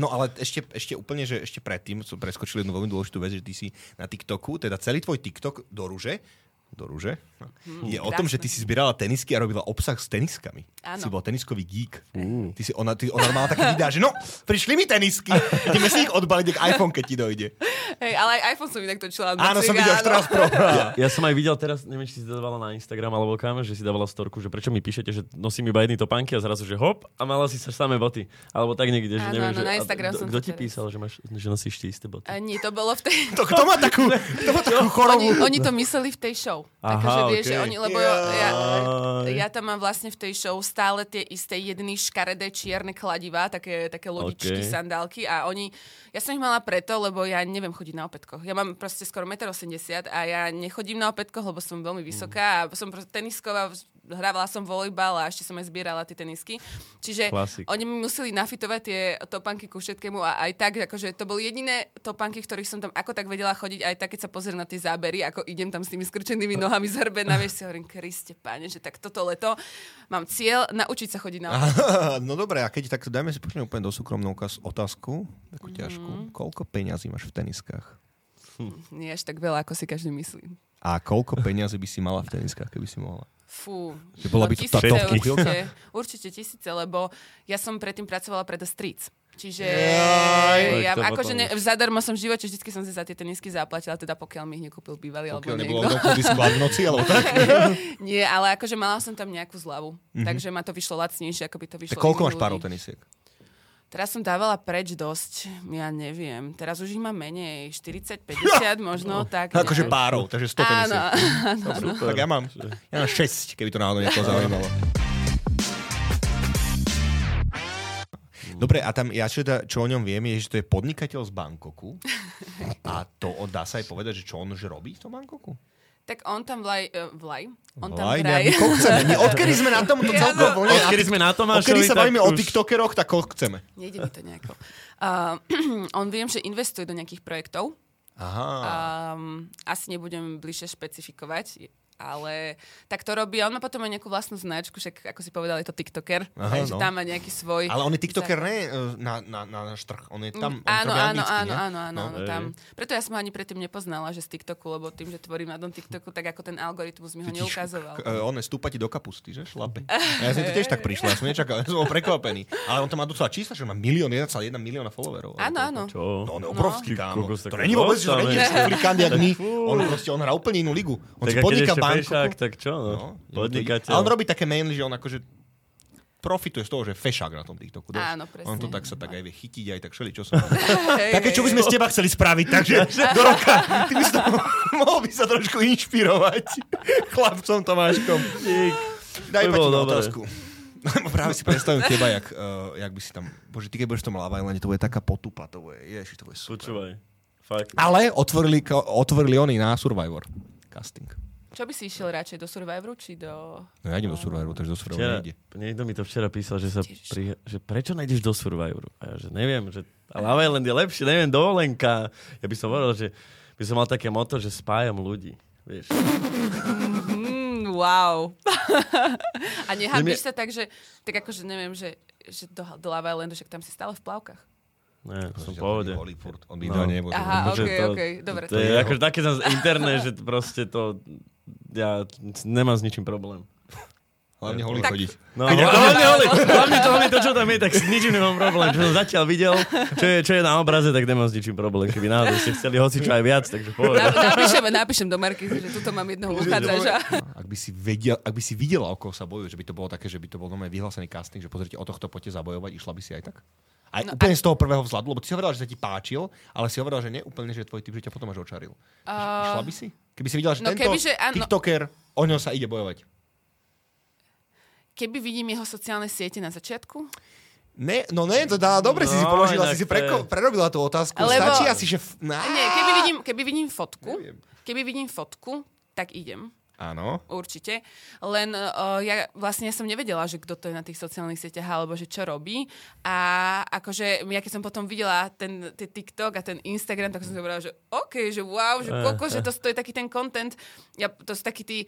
No ale ešte, ešte úplne, že ešte predtým som preskočil jednu veľmi dôležitú vec, že ty si na TikToku, teda celý tvoj TikTok do rúže, do rúže, Hm, je o tom, že ty si zbierala tenisky a robila obsah s teniskami. Áno. Si bol teniskový geek. Ty si, ona, ty, ona mala také videá, že no, prišli mi tenisky, ideme si ich odbaliť, jak iPhone, keď ti dojde. Hej, ale aj iPhone som inak točila. Áno, som videl 14 Pro. Ja som aj videl teraz, neviem, či si dávala na Instagram alebo kam, že si dávala storku, že prečo mi píšete, že nosím iba jedny topánky a zrazu, že hop, a mala si sa samé boty. Alebo tak niekde, že Áno, neviem, áno, že, na Instagram kto- som Kto to ti teraz. písal, že, máš, že nosíš tie isté boty? A nie, to bolo v tej... To, kto má takú, kto má takú chorobu? Oni, oni to mysleli v tej show. Aha, Takže vieš, že oni, lebo ja, Jaj. ja tam mám vlastne v tej show stále tie isté jedny škaredé čierne kladivá, také, také lodičky, Okej. sandálky a oni, ja som ich mala preto, lebo ja neviem chodiť na opätkoch. Ja mám proste skoro 1,80 m a ja nechodím na opätkoch, lebo som veľmi vysoká a som proste tenisková, hrávala som volejbal a ešte som aj zbierala tie tenisky. Čiže Klasik. oni mi museli nafitovať tie topanky ku všetkému a aj tak, akože to boli jediné topanky, ktorých som tam ako tak vedela chodiť, aj tak, keď sa pozriem na tie zábery, ako idem tam s tými skrčenými nohami zhrbená, vieš si hovorím, Kriste, páne, že tak toto leto mám cieľ naučiť sa chodiť na No dobre, a keď tak dajme si počne úplne do súkromnú otázku, takú Mhm. ťažkú. Koľko peňazí máš v teniskách? Nie až tak veľa, ako si každý myslí. A koľko peňazí by si mala v teniskách, keby si mohla? Fú, Že bola by to tisíce určite, určite tisíce, lebo ja som predtým pracovala pre The Streets. Čiže Jaj. ja, akože ne, zadarmo som v živote, vždy som si za tie tenisky zaplatila, teda pokiaľ mi ich nekúpil bývalý alebo Pokiaľ niekto. veľkú disku v noci, alebo tak? Nie, ale akože mala som tam nejakú zľavu. Mm-hmm. Takže ma to vyšlo lacnejšie, ako by to vyšlo. Tak koľko máš párov tenisiek? Teraz som dávala preč dosť, ja neviem. Teraz už ich mám menej, 40, 50 možno, tak. Akože nejak. párov, takže 100 Áno, tenisiek. Tak ja mám, ja mám 6, keby to náhodou niekoho zaujímalo. Dobre, a tam ja čo, teda, čo o ňom viem, je, že to je podnikateľ z Bangkoku. A to dá sa aj povedať, že čo on že robí v tom Bangkoku? Tak on tam vlaj, uh, vlaj, on tam Vlaj, vraj. chceme. Nie, odkedy sme na tomto celkom voľne. Odkedy sme na Tomášovi, Odkedy sa bavíme o už- TikTokeroch, tak koľko chceme. Nejde mi to nejako. Uh, on viem, že investuje do nejakých projektov. Aha. Um, asi nebudem bližšie špecifikovať, ale tak to robí. A on má potom aj nejakú vlastnú značku, však ako si povedal, je to TikToker. Aha, takže no. tam má nejaký svoj... Ale on je TikToker ne e, na, na, na náš trh. On je tam, on áno, áno, anglicky, áno, áno, áno, No. áno, tam. Preto ja som ho ani predtým nepoznala, že z TikToku, lebo tým, že tvorím na tom TikToku, tak ako ten algoritmus mi ho Totiž, neukazoval. k- e, on je stúpa ti do kapusty, že? Šlape. Ja som to tiež tak prišla, ja som nečakal, ja som bol prekvapený. Ale on tam má docela čísla, že má milión, 1,1 milióna followerov. Áno, áno. Čo? To on je obrovský, Ty kámo. To není vôbec, že to není replikant, jak my. On proste, on hrá úplne inú ligu. On si podniká v fešák, tak čo? No? No, Podnikateľ. A on robí také mainly, že on akože profituje z toho, že je fešák na tom TikToku. Áno, presne. On to tak sa tak aj vie chytiť, aj tak šeli, čo som. Hej, Také, čo by sme z teba chceli spraviť, takže do roka. Ty by si to mohol by sa trošku inšpirovať chlapcom Tomáškom. Daj To by Pati bolo na otázku. Práve si predstavím teba, jak, uh, jak by si tam... Bože, ty keď budeš v tom Love Islande, to bude taká potupa, to bude, ježiš, to bude super. Počúvaj. Fakt. Ale otvorili, otvorili oni na Survivor casting. Čo by si išiel radšej do Survivoru, či do... No ja idem do Survivoru, takže do Survivoru Včera, nejde. niekto mi to včera písal, že, sa pri, že prečo nejdeš do Survivoru? A ja, že neviem, že a Love Island je lepšie, neviem, dovolenka. Ja by som hovoril, že by som mal také moto, že spájam ľudí. Vieš. Mm, wow. A nehambíš sa tak, že... Tak akože neviem, že, že do, do Love Islandu, však tam si stále v plavkách. Ne, som pohode. Furt, On by No. nebol. Aha, Že okej, to- okej, dobre. To je akože také interné, že proste to... Ja nemám s ničím problém. Hlavne holý Tak- chodiť. No, Keď hlavne, hlavne, hlavne, hlavne, to, hlavne to, čo tam je, tak s ničím nemám problém. Čo som zatiaľ videl, čo je, čo je na obraze, tak nemám s ničím problém. Keby náhodou ste chceli hocičo aj viac, takže povedal. Na, napíšem, napíšem do Marky, že tuto mám jedného uchádzača. Ak by si, vedel, ak by si videla, o koho sa bojujú, že by to bolo také, že by to bol normálne vyhlásený casting, že pozrite, o tohto poďte zabojovať, išla by si aj tak? Aj No, úplne z toho prvého vzhľadu, lebo ty si hovorila, že sa ti páčil, ale si hovorila, že nie úplne, že je tvoj typ, že ťa potom až očaril. Uh, Išla by si? Keby si videla, že no tento kebyže áno. TikToker, o ňom sa ide bojovať. Keby vidím jeho sociálne siete na začiatku, Ne, no ne, to dá, dobre si si No, položila, si si preko, prerobila tú otázku. Lebo- Stačí asi, že... F... Ná... Nie, keby vidím, keby vidím fotku, Neviem. keby vidím fotku, tak idem. Áno. Určite. Len uh, ja vlastne ja som nevedela, že kto to je na tých sociálnych sieťach alebo že čo robí. A akože ja keď som potom videla ten, ten TikTok a ten Instagram, tak som si hovorila, že OK, že wow, že koľko, že to, to je taký ten content. Ja, to sú takí tí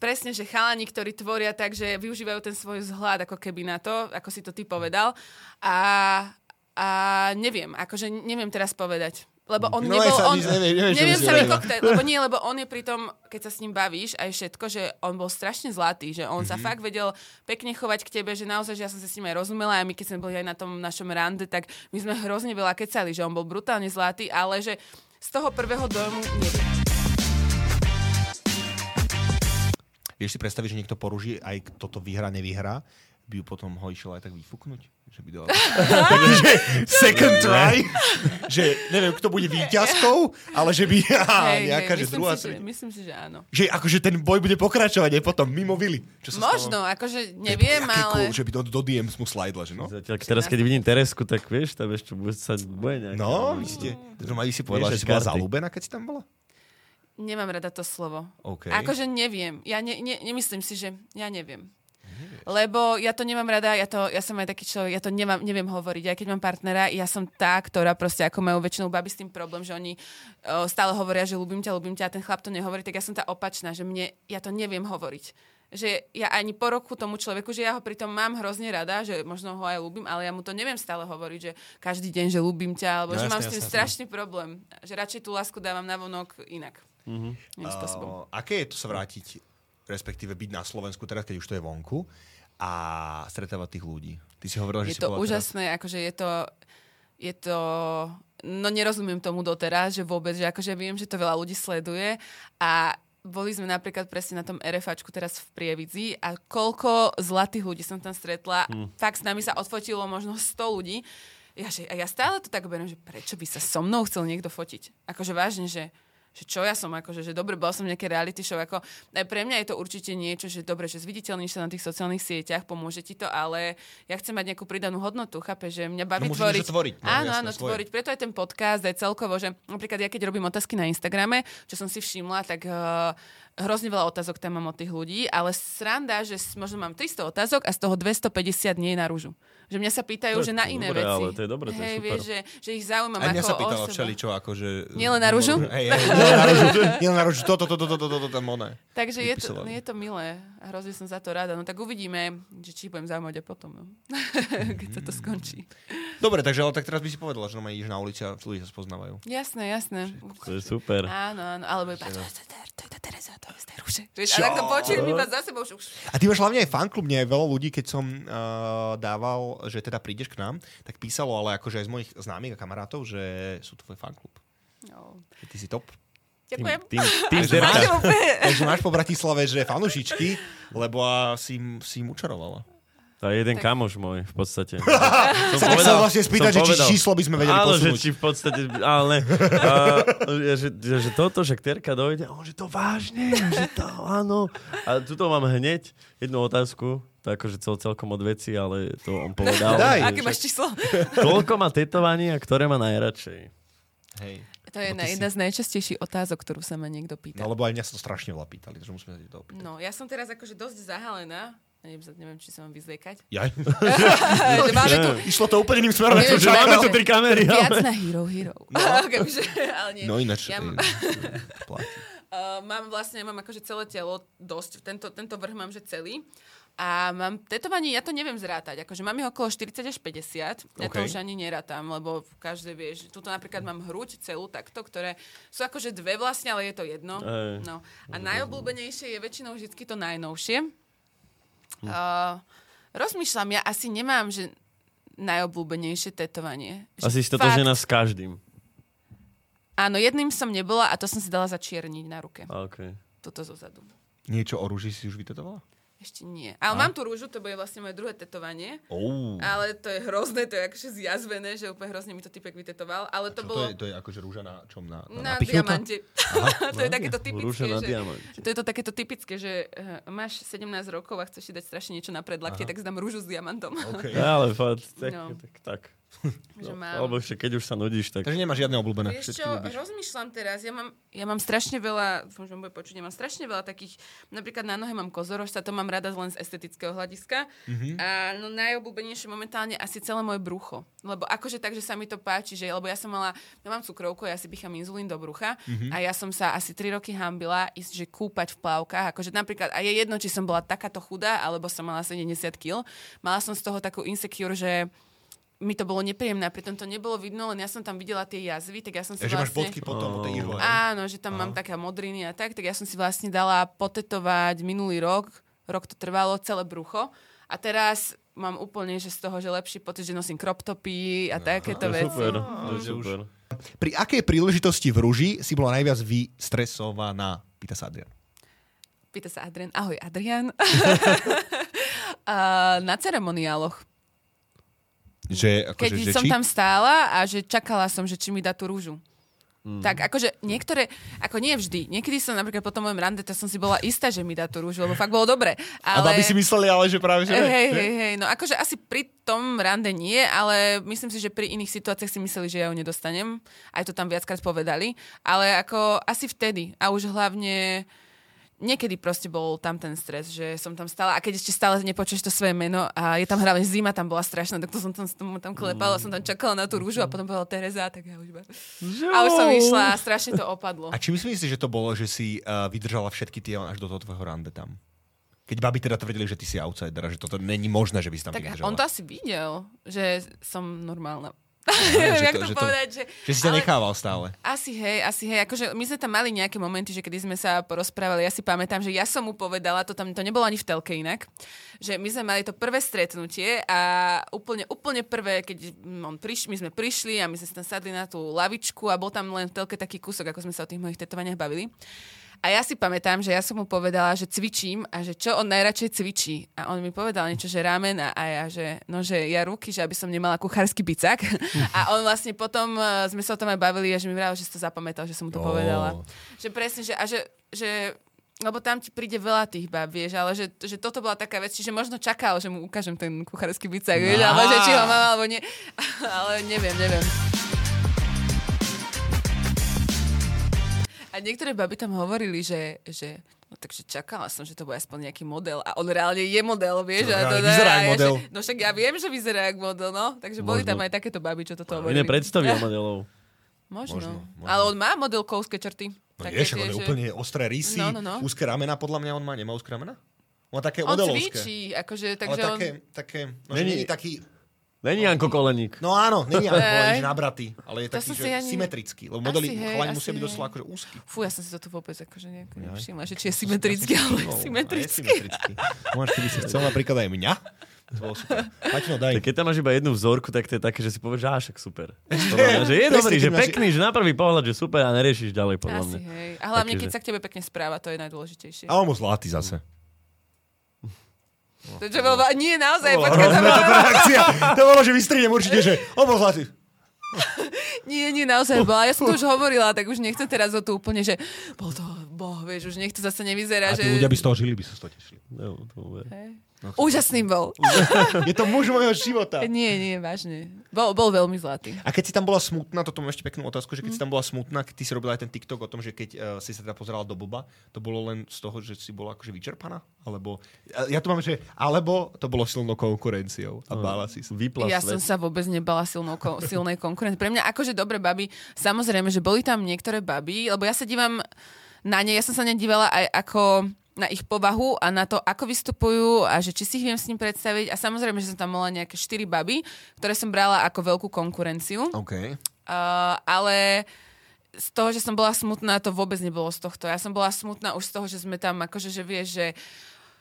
presne, že chalani, ktorí tvoria tak, že využívajú ten svoj vzhľad ako keby na to, ako si to ty povedal. A A neviem, akože neviem teraz povedať. Lebo on No, nebol... sa on, nevie- nevieš, čo neviem sa mi koktajl, lebo nie, lebo on je pri tom, keď sa s ním bavíš, aj všetko, že on bol strašne zlatý, že on mm-hmm. sa Mhm. fakt vedel pekne chovať k tebe, že naozaj, že ja som sa s ním aj rozumela a my keď sme boli aj na tom našom rande, tak my sme hrozne veľa kecali, že on bol brutálne zlatý, ale že z toho prvého dojmu neviem. Vieš si predstaviť, že niekto poruží aj toto vyhra, nevyhrá, by ju potom ho išiel aj tak vyfúknuť? Že by dal... Takže second try, že neviem, kto bude víťazkou, ale že by á, Hej, nejaká, hej, že myslím, druhá... si, že, myslím si, že áno. Že akože ten boj bude pokračovať aj potom, mimo Vily. Čo sa Možno, stalo? akože neviem, ale... Cool, že by do, do DMs mu slidla, že no? Zatiaľ, teraz, keď vidím Teresku, tak vieš, tam ešte bude sa bude nejaká... No, vy ste, to Maji si povedala, že si bola zalúbená, keď si tam bola? Nemám rada to slovo. OK. Akože neviem. Ja ne, ne, nemyslím si, že ja neviem. Lebo ja to nemám rada, ja, to, ja som aj taký človek, ja to nemám, neviem hovoriť. Aj keď mám partnera, ja som tá, ktorá proste ako majú väčšinou baby s tým problém, že oni o, stále hovoria, že ľúbim ťa, ľúbim ťa a ten chlap to nehovorí, tak ja som tá opačná, že mne, ja to neviem hovoriť. Že ja ani po roku tomu človeku, že ja ho pritom mám hrozne rada, že možno ho aj ľúbim, ale ja mu to neviem stále hovoriť, že každý deň, že ľúbim ťa, alebo No že jasne, mám s tým jasne, strašný problém. Že radšej tú lásku dávam na vonok inak. Mhm. Spôsobom. Uh, aké je to sa vrátiť, respektíve byť na Slovensku teraz, keď už to je vonku a stretávať tých ľudí? Ty si hovorila, že Je si to úžasné, akože je to, je to, no nerozumiem tomu doteraz, že vôbec, že akože viem, že to veľa ľudí sleduje a boli sme napríklad presne na tom RFAčku teraz v Prievidzi a koľko zlatých ľudí som tam stretla. Hmm. Fakt s nami sa odfotilo možno 100 ľudí. Ja, že, a ja stále to tak beriem, že prečo by sa so mnou chcel niekto fotiť. Akože vážne, že že čo ja som, akože, že dobre, bol som v nejakej reality show, ako, aj pre mňa je to určite niečo, že dobre, že zviditeľníš sa na tých sociálnych sieťach, pomôže ti to, ale ja chcem mať nejakú pridanú hodnotu, chápe, že mňa baví No, tvoriť. tvoriť, no, áno, jasné, áno, svoje. tvoriť. Preto aj ten podcast, aj celkovo, že napríklad ja keď robím otázky na Instagrame, čo som si všimla, tak uh, hrozne veľa otázok tam mám od tých ľudí, ale sranda, že možno mám 300 otázok a z toho 250 nie je na rúžu. Že mňa sa pýtajú, To že na iné dobré, veci. ale to je dobré, to je Hej, super. vieš, že, že ich zaujímam Aj mňa ako sa pýtala všeličo, akože... Nielen na rúžu? Hej, hej, nielen na rúžu, nielen na rúžu, toto, toto, toto, toto, tam oné. Takže je to, je to milé a hrozne som za to rada. No tak uvidíme, že či budem zaujímať aj potom, no. keď sa to skončí. Dobre, takže ale tak teraz by si povedala, že normálne ideš na ulici a ľudia sa spoznávajú. Jasné, jasné. To je super. Áno, áno, alebo iba, to, to, to, to je tá Tereza, to je z tej rúže. Vieš, a ako počujem iba za sebou, už... A ty máš hlavne aj fanklub, mne aj veľa ľudí, keď som uh, dával, že teda prídeš k nám, tak písalo, ale akože aj z mojich známych a kamarátov, že sú tvoj fanklub. No. Že ty si top. Ďakujem. Tým, tým derka. máš, takže máš po Bratislave, že fanušičky, lebo a si, si im učarovala. To je jeden Tak- kamoš môj, v podstate. Sa tak sa vlastne spýtať, že či číslo by sme vedeli Áno, že posunúť. či v podstate, ale a, že, že, že toto, že Terka dojde, a on, že to vážne, že to áno. A tuto mám hneď jednu otázku, to akože cel, celkom od veci, ale to on povedal. Daj. že- Aké máš číslo? Koľko má tetovaní a ktoré má najradšej? Hej. To je No jedna z najčastejších otázok, ktorú sa ma niekto pýta. No lebo aj mňa sa to strašne veľa pýtali, takže musíme sa to opýtať. No, ja som teraz akože dosť zahalená. Neviem, neviem či sa mám vyzliekať. Jaj. že máme tu Išlo to úplne iným smerom. Neviem, čo máme tu tri kamery. viac Ale... na Hero Hero. No. Kebyže, ale nie. No ináč. Ja, Ja... platí. Uh, mám vlastne, mám akože celé telo dosť, tento, tento vrch mám, že celý. A mám tetovanie, ja to neviem zrátať, akože mám ich okolo 40 až 50, ja to OK. už ani nerátam, lebo každé vieš, tuto napríklad mám hruď celú takto, ktoré sú akože dve vlastne, ale je to jedno. Ej. No. A najobľúbenejšie je väčšinou vždy to najnovšie. Hm. Uh, rozmýšľam, ja asi nemám, že najobľúbenejšie tetovanie. Asi si fakt- totožnená s každým. Áno, jedným som nebola a to som si dala začierniť na ruke. Okay. Toto zo zadu. Niečo o rúži si už vytetovala? Ešte nie. Ale mám tu rúžu, to bude vlastne moje druhé tetovanie. Oh. Ale to je hrozné, to je akože zjazvené, že úplne hrozne mi to typek vytetoval. Ale to To bolo je, to je akože rúža na čom? Na, na napichnuto? diamante. to je takéto Rúža typické, na že... diamante. To je to takéto typické, že uh, máš 17 rokov a chceš si dať strašne niečo na predlaktie, tak si dám rúžu s diamantom. Okay. Ale fakt, tak, No. tak, tak. že No, mám. alebo ešte keď už sa nudíš, tak... Takže nemáš žiadne obľúbené. Vieš čo, rozmýšľam teraz, ja mám, ja mám strašne veľa, dúfam, že bude počuť, ja mám strašne veľa takých, napríklad na nohe mám kozorožca, to mám rada len z estetického hľadiska. Mhm. A no najobľúbenejšie momentálne asi celé moje brucho. Lebo akože tak, že sa mi to páči, že, lebo ja som mala, ja mám cukrovku, ja si picham inzulín do brucha Mhm. a ja som sa asi 3 roky hambila ísť, že kúpať v plavkách, akože napríklad, a je jedno, či som bola takáto chudá, alebo som mala 70 kg, mala som z toho takú insecure, že mi to bolo nepríjemné pritom to nebolo vidno, len ja som tam videla tie jazvy, tak ja som si Ja, že máš vlastne... bodky potom po tej? Áno, že tam mám také modriny a tak, tak ja som si vlastne dala potetovať minulý rok, rok to trvalo, celé brucho a teraz mám úplne, že z toho, že lepší pocit, že nosím crop topy a takéto veci. super, to je že už- super. Pri akej príležitosti v Ruži si bola najviac vystresovaná? Pýta sa Adrian. Pýta sa Adrian. Ahoj, Adrian. na ceremoniáloch. Že, Keď akože, že som či? tam stála a že čakala som, že či mi dá tú rúžu. Mm. Tak akože niektoré, ako nie vždy. Niekedy som napríklad po tom mojom rande, to som si bola istá, že mi dá tú rúžu, lebo fakt bolo dobre. A Ale... babi si mysleli, ale že práve, že... Hej, hej, hej. No akože asi pri tom rande nie, ale myslím si, že pri iných situáciách si mysleli, že ja ju nedostanem. Aj to tam viackrát povedali. Ale ako asi vtedy. A už hlavne niekedy proste bol tam ten stres, že som tam stála a keď ešte stále nepočuješ to svoje meno a je tam hlavne zima, tam bola strašná, tak to som tam, tam, tam klepala, som tam čakala na tú rúžu a potom povedala Tereza, tak ja už iba... A už som išla a strašne to opadlo. A či myslíš že to bolo, že si uh, vydržala všetky tie až do toho tvojho rande tam? Keď babi teda tvrdili, že ty si outsider že toto není možné, že by si tam Tak vydržala. on to asi videl, že som normálna. Neviem, jak to- že to- povedať, že... Že si ťa nechával stále. Asi hej, asi hej. Akože my sme tam mali nejaké momenty, že kedy sme sa porozprávali, ja si pamätám, že ja som mu povedala, to tam to nebolo ani v telke inak, že my sme mali to prvé stretnutie a úplne, úplne prvé, keď on priš, my sme prišli a my sme sa tam sadli na tú lavičku a bol tam len v telke taký kúsok, ako sme sa o tých mojich tetovaniach bavili. A ja si pamätám, že ja som mu povedala, že cvičím a že čo on najradšej cvičí. A on mi povedal niečo, že ramen a, ja, že no, že ja ruky, že aby som nemala kuchársky bicak. A on vlastne potom, uh, sme sa o tom aj bavili a že mi vravel, že si to zapamätal, že som mu to Ó. povedala. Že presne, že, a že, že lebo tam ti príde veľa tých bab, vieš, ale že, že toto bola taká vec, že možno čakal, že mu ukážem ten kuchársky bicak, vieš, alebo že či ho mám, alebo nie. Ale neviem, neviem. Niektoré baby tam hovorili, že, že no takže čakala som, že to bude aspoň nejaký model. A on reálne je model, vieš. No, a reálne vyzerá a jak ja, model. Že, no však ja viem, že vyzerá ako model, no. Takže boli Možno. tam aj takéto baby, čo toto hovorili. Iné predstavia modelov. Možno. Možno, možno. Ale on má modelkovské črty. No Také vieš, tie, on je že- úplne ostré rysy, No, no, no. úzke ramena, podľa mňa on má, nemá úzke ramena? On má také On modelovské. cvičí, akože, Ale takže on... také, také, no, Není- nie je taký, Není Janko Koleník. no áno, Ej. ako že nabratý, ale je To taký, že ani- symetrický, lebo modely Asi asi musia byť doslova akože úzky. Fú, ja som si to tu vôbec akože nejako nevšimla, že či je symetrický, ale No, symetrický. a je symetrický. Môžeš, keby si chcel napríklad aj mňa, to bolo super. Paťno, daj. Tak keď tam máš iba jednu vzorku, tak to je také, že si povieš, že á, však super. Podľa mňa, že je dobrý, že pekný, že na prvý pohľad, že super a neriešiš ďalej, podľa Asi mňa. hej. A hlavne, keď že- sa k tebe pekne správa, to je najdôležitejšie. A on bol zlatý zase. To, čo bolo, nie, naozaj, To počkaj, to bolo, reakcia. To bolo, že vystrihnem určite, že on bol zlatý. nie, nie, naozaj bola. Ja som to už hovorila, tak už nechcem teraz o to úplne, že bol to boh, vieš, už nech to zase A nevyzerá, že... tí ľudia by z toho žili, by sa z toho tešili. No, to bude. Hej. Úžasný bol. Je to muž mojho života. nie, nie, vážne. Bol, bol veľmi zlatý. A keď si tam bola smutná, toto mám ešte peknú otázku, že keď si tam bola smutná, keď ty si robila aj ten TikTok o tom, že keď uh, si sa teda pozerala do Boba, to bolo len z toho, že si bola akože vyčerpaná? Alebo, uh, ja tu mám, že alebo to bolo silnou konkurenciou a bála si sa. Vypla Ja svet. som sa vôbec nebala silnou, ko- silnej konkurencie. Pre mňa akože dobre baby, samozrejme, že boli tam niektoré baby, lebo ja sa dívam na ne, ja som sa nedívala aj ako na ich povahu a na to, ako vystupujú a že či si ich viem s ním predstaviť. A samozrejme, že som tam mala nejaké štyri baby, ktoré som brala ako veľkú konkurenciu. OK. Uh, ale z toho, že som bola smutná, to vôbec nebolo z tohto. Ja som bola smutná už z toho, že sme tam, akože, že vieš, že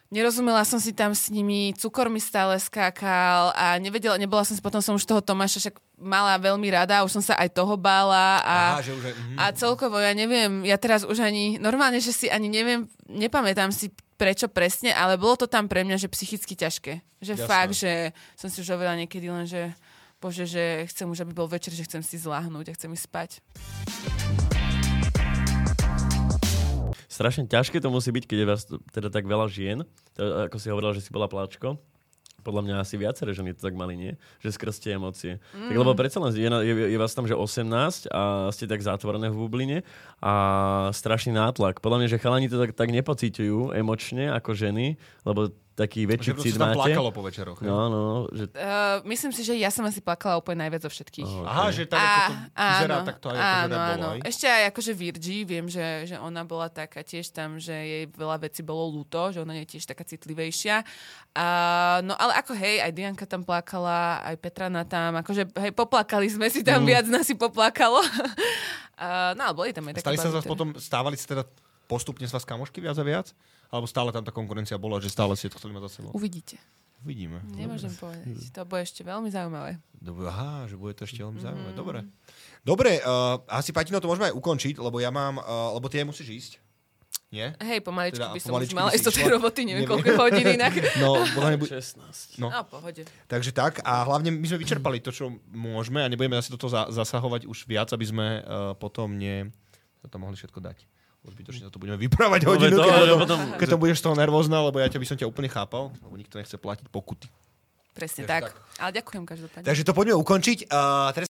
nerozumela som si tam s nimi, cukor mi stále skákal a nevedela, nebola som si, potom som už toho Tomáša však mala veľmi rada, už som sa aj toho bála a, Aha, že už aj, mhm. a celkovo, ja neviem, ja teraz už ani, normálne, že si ani neviem, nepamätám si prečo presne, ale bolo to tam pre mňa, že psychicky ťažké. Že Jasné. fakt, že som si už hovorila niekedy len, že bože, že chcem už, aby bol večer, že chcem si zláhnuť a chcem ísť spať. Strašne ťažké to musí byť, keď je vás teda tak veľa žien. Ako si hovorila, že si bola pláčko. Podľa mňa asi viaceré ženy to tak mali, nie? Že skrz tie emócie. Mm. Tak lebo predsa len je, je, je vás tam, že 18 a ste tak zatvorené v bubline a strašný nátlak. Podľa mňa, že chalani to tak, tak nepocíťujú emočne ako ženy, lebo taký väčší Že sa máte. plakalo po večeroch. No, no, no, že... Uh, myslím si, že ja som asi plakala úplne najviac zo všetkých. Oh, Aha, že tak, ako to vyzerá, tak to aj akože áno, bolo, áno. hej? Ešte aj akože Virgie, viem, že, že ona bola taká tiež tam, že jej veľa vecí bolo ľúto, že ona je tiež taká citlivejšia. Uh, no ale ako hej, aj Dianka tam plakala, aj Petrana tam, akože hej, poplakali sme si tam, Mm. viac nás si poplakalo. uh, no ale boli tam aj také Stali sa z vás bazény. potom, stávali ste teda postupne z vás kamošky viac a viac? Alebo stále tam tá konkurencia bola, že stále ste to chceli mať za sebou? Uvidíte. Uvidíme. Nemôžem povedať. To bude ešte veľmi zaujímavé. Dobre, aha, že bude to ešte veľmi Mhm. zaujímavé. Dobre. Dobre, uh, asi Patino to môžeme aj ukončiť, lebo ja mám, uh, lebo ty aj musíš ísť. Nie? Hej, pomaličky Teda by som pomaličky už mala do tej roboty, neviem Neviem. koľko hodín inak. No, podľa mňa bu- 16. No. No, pohode. Takže tak. A hlavne my sme vyčerpali to, čo môžeme a nebudeme asi do toho za- zasahovať už viac, aby sme uh, potom ne... to tam mohli všetko dať. Zbytočne to budeme vyprávať No, hodinu, to, keď, ale potom, keď to budeš z toho nervózna, lebo ja ťa by som ťa úplne chápal, lebo nikto nechce platiť pokuty. Presne tak. tak. Ale ďakujem každopádne. Takže to poďme ukončiť. Uh, teraz